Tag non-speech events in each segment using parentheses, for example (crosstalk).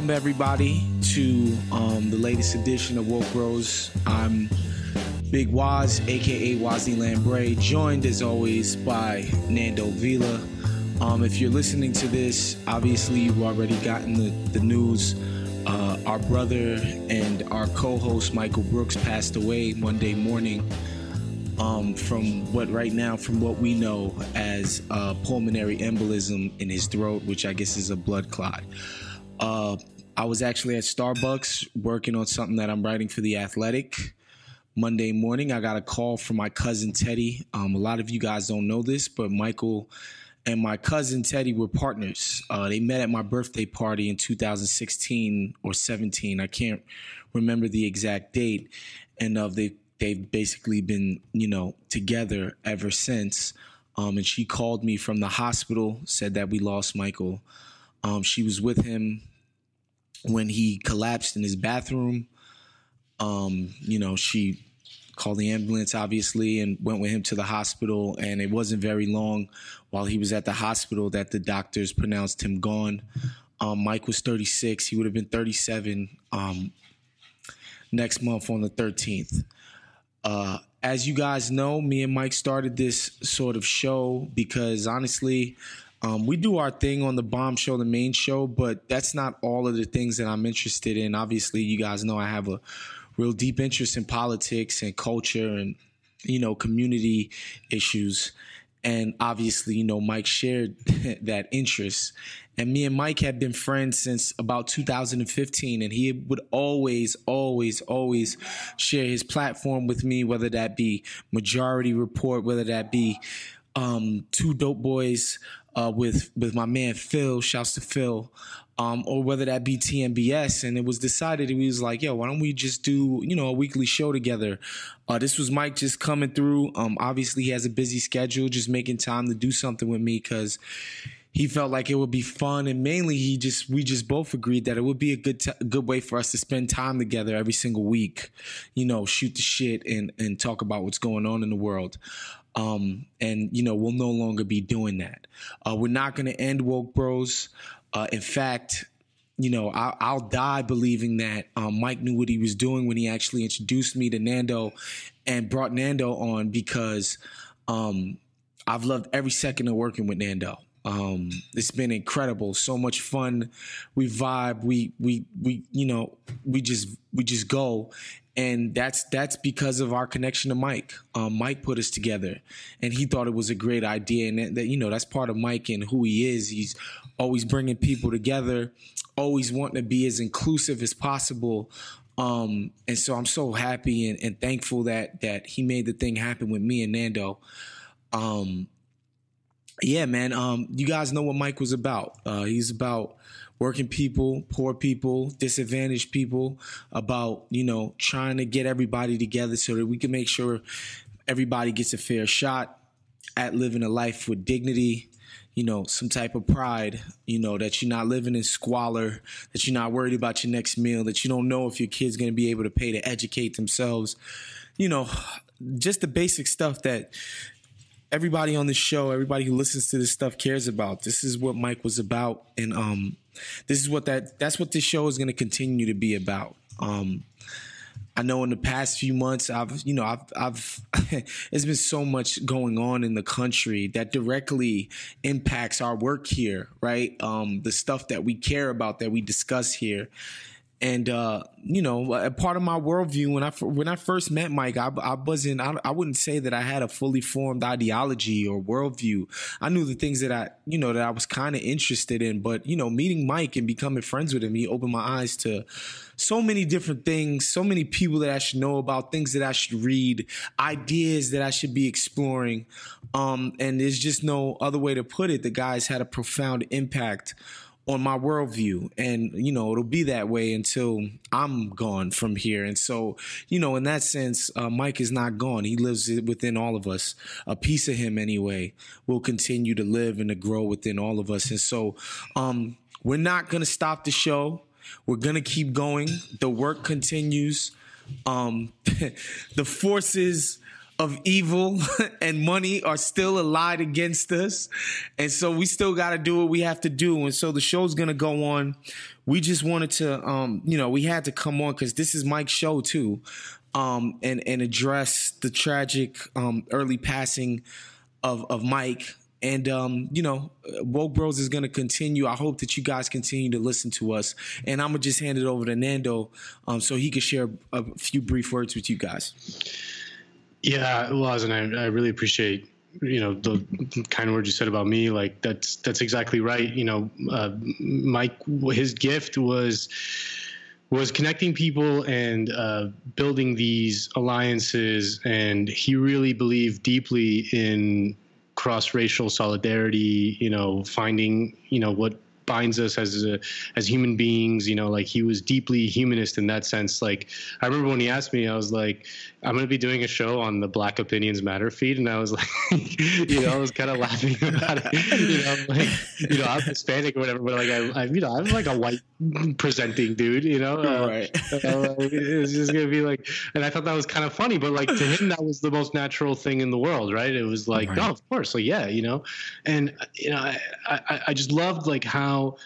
Welcome everybody to um, the latest edition of Woke Bros. I'm Big Wos, aka Wosny Lambre, joined as always by Nando Vila. Um, if you're listening to this, obviously you've already gotten the, the news. Uh, our brother and our co-host Michael Brooks passed away Monday morning um, from what right now, from what we know as uh, pulmonary embolism in his throat, which I guess is a blood clot. Uh, I was actually at Starbucks working on something that I'm writing for The Athletic. Monday morning, I got a call from my cousin Teddy. Um, a lot of you guys don't know this, but Michael and my cousin Teddy were partners. Uh, they met at my birthday party in 2016 or 17. I can't remember the exact date. And uh, they they've basically been you know together ever since. Um, and she called me from the hospital, said that we lost Michael. Um, she was with him when he collapsed in his bathroom. Um, you know, she called the ambulance, obviously, and went with him to the hospital. And it wasn't very long while he was at the hospital that the doctors pronounced him gone. Um, Mike was 36. He would have been 37 um, next month on the 13th. Uh, as you guys know, me and Mike started this sort of show because honestly, um, we do our thing on the bomb show, the main show, but that's not all of the things that I'm interested in. Obviously, you guys know I have a real deep interest in politics and culture and, you know, community issues. And obviously, you know, Mike shared (laughs) that interest. And me and Mike have been friends since about 2015. And he would always, always, always share his platform with me, whether that be Majority Report, whether that be um, Two Dope Boys uh, with with my man Phil. Shouts to Phil. Um, or whether that be TMBS, and it was decided he was like, "Yo, why don't we just do you know a weekly show together?" Uh, this was Mike just coming through. Um, obviously, he has a busy schedule, just making time to do something with me because he felt like it would be fun, and mainly he just we just both agreed that it would be a good t- good way for us to spend time together every single week. You know, shoot the shit and and talk about what's going on in the world. Um, and you know, we'll no longer be doing that. Uh, we're not going to end woke bros. Uh, in fact, you know, I, will die believing that um, Mike knew what he was doing when he actually introduced me to Nando and brought Nando on because um, I've loved every second of working with Nando. Um, it's been incredible, so much fun. We vibe, we we we you know we just we just go, and that's that's because of our connection to Mike. Um, Mike put us together, and he thought it was a great idea, and that, that, you know that's part of Mike and who he is. He's always bringing people together, always wanting to be as inclusive as possible. Um, and so I'm so happy and, and, thankful that that he made the thing happen with me and Nando. Um, yeah, man. Um, you guys know what Mike was about. Uh, he's about working people, poor people, disadvantaged people, about, you know, trying to get everybody together so that we can make sure everybody gets a fair shot at living a life with dignity, you know, some type of pride, you know, that you're not living in squalor, that you're not worried about your next meal, that you don't know if your kid's going to be able to pay to educate themselves. You know, just the basic stuff that everybody on the show, everybody who listens to this stuff cares about. This is what Mike was about, and um, this is what that that's what this show is going to continue to be about. Um, I know in the past few months, I've you know I've I've (laughs) there's been so much going on in the country that directly impacts our work here, right? Um, the stuff that we care about that we discuss here, and uh, you know, a part of my worldview when I when I first met Mike, I, I wasn't I, I, wouldn't say that I had a fully formed ideology or worldview. I knew the things that I you know that I was kind of interested in, but you know, meeting Mike and becoming friends with him, he opened my eyes to so many different things, so many people that I should know about, things that I should read, ideas that I should be exploring. Um, and there's just no other way to put it. The guy's had a profound impact on my worldview. And, you know, it'll be that way until I'm gone from here. And so, you know, in that sense, uh, Mike is not gone. He lives within all of us. A piece of him, anyway, will continue to live and to grow within all of us. And so, um, we're not to stop the show. We're to keep going. The work continues. Um, (laughs) the forces of evil (laughs) and money are still allied against us. And so we still got to do what we have to do. And so the show's going to go on. We just wanted to, um, you know, we had to come on because this is Mike's show too, um, and, and address the tragic um, early passing of, of Mike. And, um, you know, Woke Bros is going to continue. I hope that you guys continue to listen to us. And I'm going to just hand it over to Nando um, so he can share a few brief words with you guys. Yeah, Laz, and I, I really appreciate you know the kind words you said about me. Like that's that's exactly right. You know, uh, Mike, his gift was was connecting people and uh, building these alliances, and he really believed deeply in cross racial solidarity. You know, finding you know what binds us as a, as human beings. You know, like he was deeply humanist in that sense. Like I remember when he asked me, I was like, I'm going to be doing a show on the Black Opinions Matter feed, and I was (laughs) like, you know, I was kind of laughing about it. You know, like, you know, I'm Hispanic or whatever, but like I, I you know, I'm like a white presenting dude. You know, uh, right? (laughs) Uh, it was just going to be like, and I thought that was kind of funny, but like to him, that was the most natural thing in the world, right? It was like, right. oh, of course, like yeah, you know, and you know, I, I, I just loved like how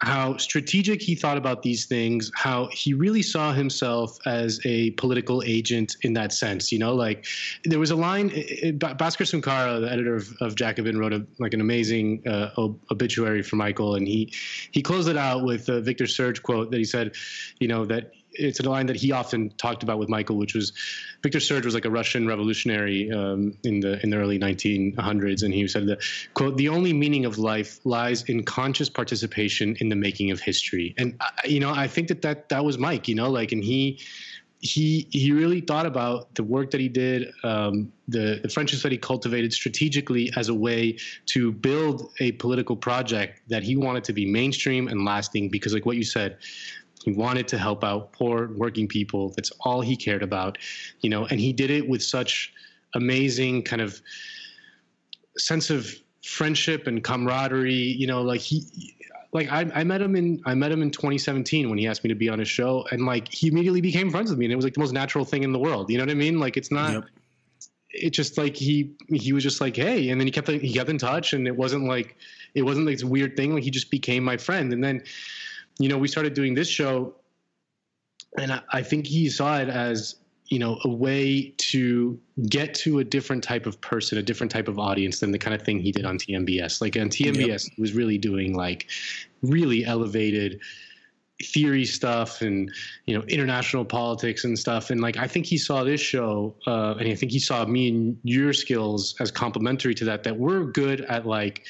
how strategic he thought about these things, how he really saw himself as a political agent in that sense. You know, like there was a line, eh, eh, Bhaskar Sunkara, the editor of, of Jacobin, wrote a, like an amazing uh, obituary for Michael, and he he closed it out with a Victor Serge quote that he said, you know, that it's a line that he often talked about with Michael, which was Victor Serge was like a Russian revolutionary um, in the in the early 1900s, and he said that quote the only meaning of life lies in conscious participation in the making of history, and uh, you know I think that that that was Mike, you know, like and he he he really thought about the work that he did, um, the, the friendships that he cultivated strategically as a way to build a political project that he wanted to be mainstream and lasting. Because, like what you said, he wanted to help out poor working people. That's all he cared about, you know, and he did it with such amazing kind of sense of friendship and camaraderie, you know, like he like I, I met him in I met him in 2017 when he asked me to be on his show and like he immediately became friends with me and it was like the most natural thing in the world. You know what I mean? Like it's not yep. it just like he he was just like, "Hey," and then he kept he kept in touch and it wasn't like it wasn't like this weird thing like he just became my friend and then you know, we started doing this show, and I, I think he saw it as you know a way to get to a different type of person a different type of audience than the kind of thing he did on tmbs like on tmbs yep. he was really doing like really elevated theory stuff and you know international politics and stuff and like i think he saw this show uh, and i think he saw me and your skills as complementary to that that we're good at like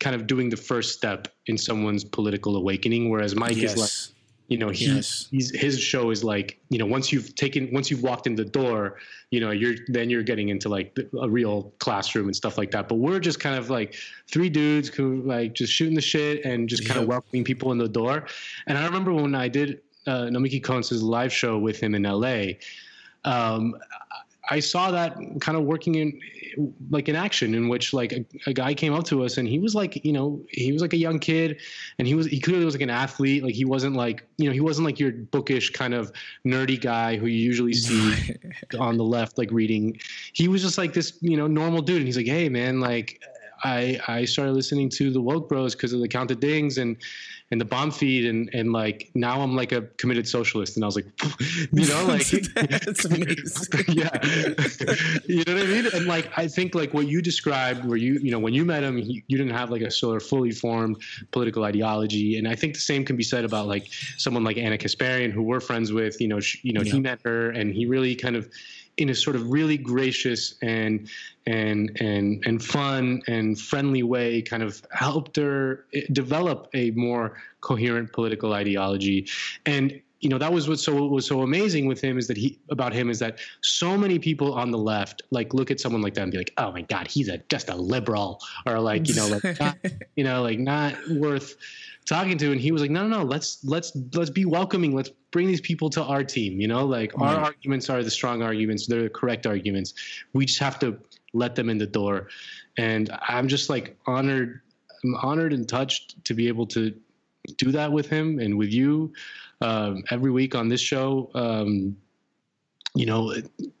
kind of doing the first step in someone's political awakening whereas mike yes. is like you know he, yes. he's his show is like you know once you've taken once you've walked in the door you know you're then you're getting into like a real classroom and stuff like that but we're just kind of like three dudes who like just shooting the shit and just kind yep. of welcoming people in the door and i remember when i did uh, nomiki Konst's live show with him in la um, I saw that kind of working in like in action in which like a, a, guy came up to us and he was like you know he was like a young kid and he was he clearly was like an athlete. Like he wasn't like you know he wasn't like your bookish kind of nerdy guy who you usually see on the left like reading. He was just like this you know normal dude and he's like hey man like I I started listening to the Woke Bros because of the Count of Dings and and the bomb feed and and like now I'm like a committed socialist. And I was like (laughs) you know like (laughs) that's (laughs) amazing. Yeah. You know what I mean? And like I think like what you described where you you know when you met him he, you didn't have like a sort of fully formed political ideology. And I think the same can be said about like someone like Ana Kasparian who we're friends with. You know she, you know yeah. he met her and he really kind of in a sort of really gracious and and and and fun and friendly way kind of helped her eh, develop a more coherent political ideology. And you know that was what so was so amazing with him is that he about him is that so many people on the left like look at someone like that and be like oh my god he's a just a liberal or like you know like (laughs) not, you know like not worth talking to and he was like no no no let's let's let's be welcoming. Let's bring these people to our team you know like our arguments are the strong arguments. They're the correct arguments. We just have to let them in the door. And i'm just like honored i'm honored and touched to be able to do that with him and with you um, every week on this show. Um, you know,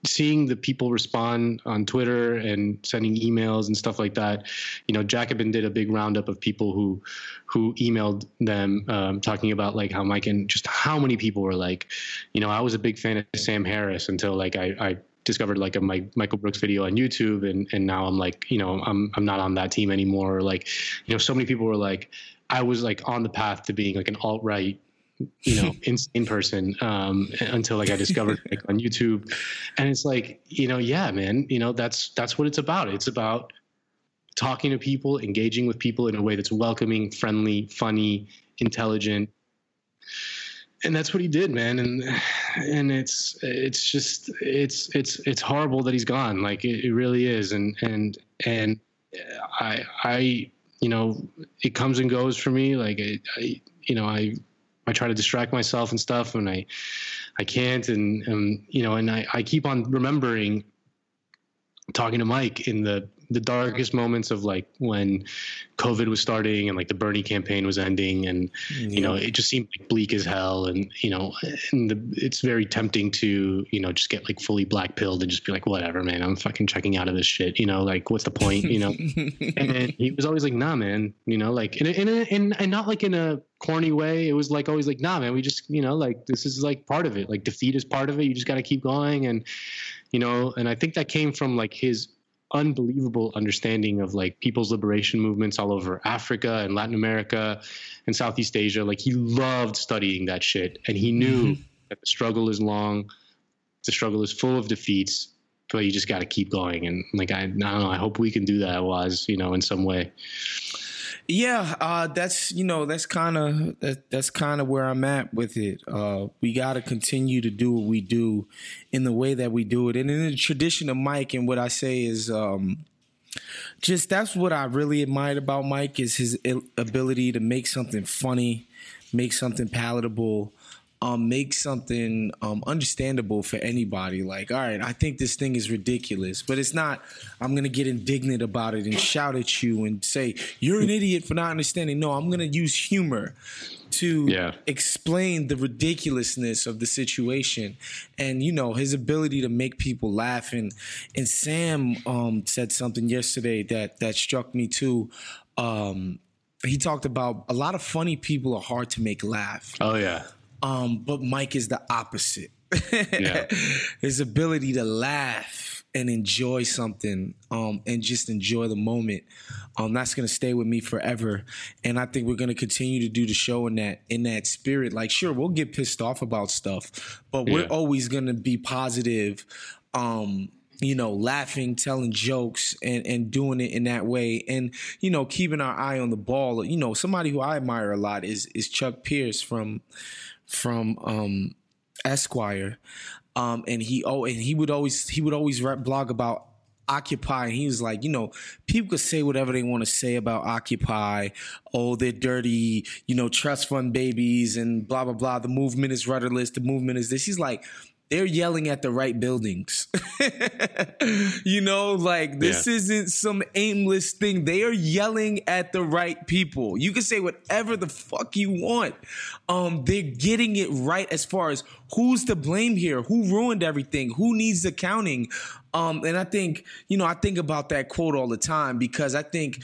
seeing the people respond on Twitter and sending emails and stuff like that. You know, Jacobin did a big roundup of people who who emailed them um, talking about like how Mike and just how many people were like, you know, I was a big fan of Sam Harris until like I, I discovered like a Mike, Michael Brooks video on YouTube and and now I'm like, you know, I'm I'm not on that team anymore. Or like, you know, so many people were like, I was like on the path to being like an alt right you know (laughs) insane person um, until like I discovered like on YouTube, and it's like you know yeah man you know that's that's what it's about. It's about talking to people, engaging with people in a way that's welcoming, friendly, funny, intelligent. And that's what he did, man. And and it's it's just it's it's it's horrible that he's gone. Like it, it really is. And and and I I you know it comes and goes for me. Like I, I you know I I try to distract myself and stuff, and I I can't, and and you know, and I I keep on remembering talking to Mike in the the darkest moments of like when COVID was starting and like the Bernie campaign was ending, and yeah. you know it just seemed bleak as hell, and you know, and the, it's very tempting to you know just get like fully black pilled and just be like, whatever, man, I'm fucking checking out of this shit, you know, like what's the point, you know? (laughs) and then he was always like, nah, man, you know, like in a, in a, in and not like in a corny way. It was like always like, nah, man, we just you know like this is like part of it. Like defeat is part of it. You just got to keep going, and you know, and I think that came from like his unbelievable understanding of like people's liberation movements all over Africa and Latin America and Southeast Asia. Like he loved studying that shit, and he knew mm-hmm. that the struggle is long, the struggle is full of defeats, but you just got to keep going. And like I, I don't know, I hope we can do that, was you know, in some way. Yeah, uh, that's you know that's kind of that, that's kind of where I'm at with it. Uh, we got to continue to do what we do in the way that we do it, and in the tradition of Mike. And what I say is, um, just that's what I really admired about Mike is his ability to make something funny, make something palatable, um, make something um, understandable for anybody. Like, all right, I think this thing is ridiculous, but it's not. I'm gonna get indignant about it and shout at you and say you're an idiot for not understanding. No, I'm gonna use humor to yeah. explain the ridiculousness of the situation and you know his ability to make people laugh and and Sam um, said something yesterday that that struck me too um, he talked about a lot of funny people are hard to make laugh. Oh yeah. Um, but Mike is the opposite. Yeah. (laughs) His ability to laugh and enjoy something, um, and just enjoy the moment, um, that's gonna stay with me forever. And I think we're gonna continue to do the show in that in that spirit. Like, sure, we'll get pissed off about stuff, but we're Yeah. always gonna be positive. Um, you know, laughing, telling jokes, and and doing it in that way, and you know, keeping our eye on the ball. You know, somebody who I admire a lot is is Chuck Pierce from from um, Esquire, um, and he oh, and he would always he would always blog about Occupy, and he was like, you know, people could say whatever they want to say about Occupy. Oh, they're dirty, you know, trust fund babies, and blah blah blah. The movement is rudderless. The movement is this. He's like. They're yelling at the right buildings. (laughs) you know, like this Yeah. isn't some aimless thing. They are yelling at the right people. You can say whatever the fuck you want. Um, they're getting it right as far as who's to blame here, who ruined everything, who needs accounting. Um, and I think, you know, I think about that quote all the time because I think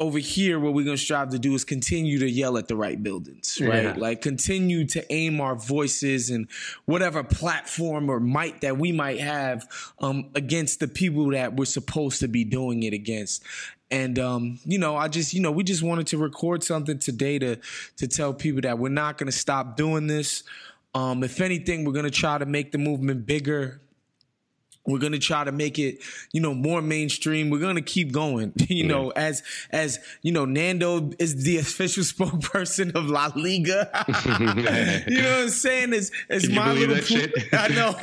over here what we're going to strive to do is continue to yell at the right buildings right? Yeah. like continue to aim our voices and whatever platform or might that we might have um, against the people that we're supposed to be doing it against. And um, you know i just you know we just wanted to record something today to to tell people that we're not going to stop doing this. Um, if anything we're going to try to make the movement bigger we're gonna try to make it, you know, more mainstream. We're gonna keep going. (laughs) You know, as as you know, Nando is the (laughs) official spokesperson of La Liga. (laughs) you know what I'm saying? As as Can my little shit? I know.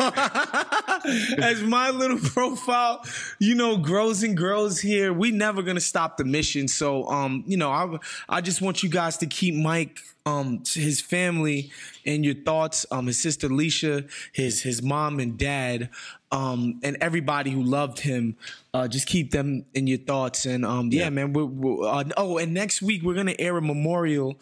as my little profile, you know, grows and grows here, we never gonna stop the mission. So um, you know, I I just want you guys to keep Mike um his family and your thoughts um his sister Leisha his his mom and dad um and everybody who loved him uh just keep them in your thoughts and um yeah, man we're, we're uh, oh and next week we're gonna air a memorial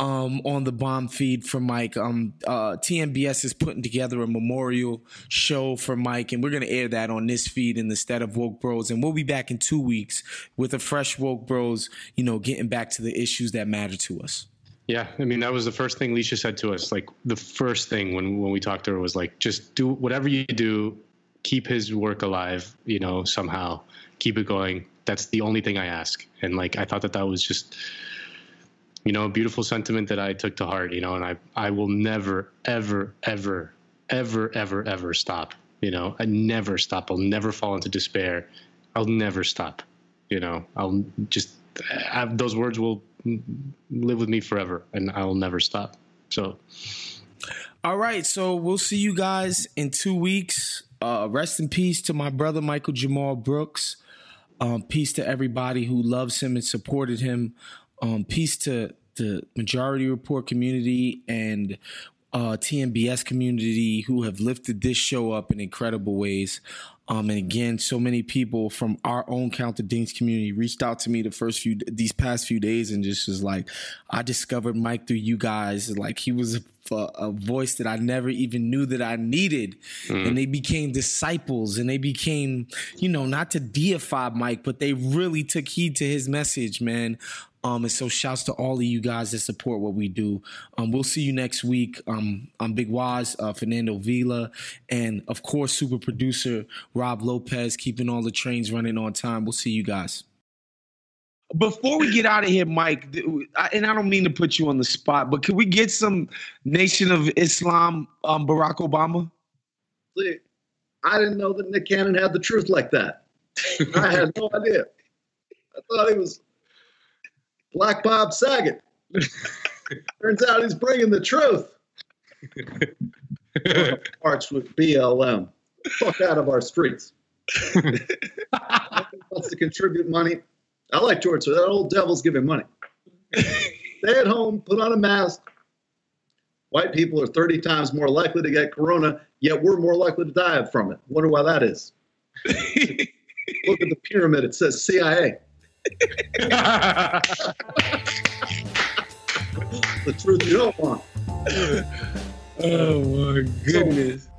um, on the bomb feed for Mike. Um, uh, TMBS is putting together a memorial show for Mike, and we're going to air that on this feed instead of Woke Bros. And we'll be back in two weeks with a fresh Woke Bros, you know, getting back to the issues that matter to us. Yeah, I mean that was the first thing Leisha said to us. Like the first thing when when we talked to her was like, just do whatever you do, keep his work alive. You know, somehow keep it going. That's the only thing I ask. And like I thought that that was just, you know, a beautiful sentiment that I took to heart. You know, and I I will never ever ever ever ever ever stop. You know, I never stop. I'll never fall into despair. I'll never stop. You know, I'll just I, those words will live with me forever, and I will never stop. So, All right, so we'll see you guys in two weeks. Uh, rest in peace to my brother Michael Jamal Brooks. Um, peace to everybody who loves him and supported him. Um, peace to the Majority Report community and uh, TMBS community who have lifted this show up in incredible ways. Um, and again, so many people from our own Counter Dings community reached out to me the first few these past few days and just was like, I discovered Mike through you guys. Like he was a, a voice that I never even knew that I needed, and they became disciples and they became, you know, not to deify Mike, but they really took heed to his message, man. Um, and so shouts to all of you guys that support what we do. Um, we'll see you next week. Um, I'm Big Wos, uh, Fernando Vila, and of course, super producer Rob Lopez, keeping all the trains running on time. We'll see you guys. Before we get out of here, Mike, and I don't mean to put you on the spot, but can we get some Nation of Islam, um, Barack Obama? See, I didn't know that Nick Cannon had the truth like that. (laughs) I had no idea. I thought he was Black Bob Saget. Turns out he's bringing the truth. March with BLM. Fuck out of our streets. wants to contribute money. I like George. So that old devil's giving money. Stay at home, put on a mask. White people are 30 times more likely to get corona, yet we're more likely to die from it. Wonder why that is. Look at the pyramid, it says CIA. The truth you don't want. (laughs) Oh my goodness.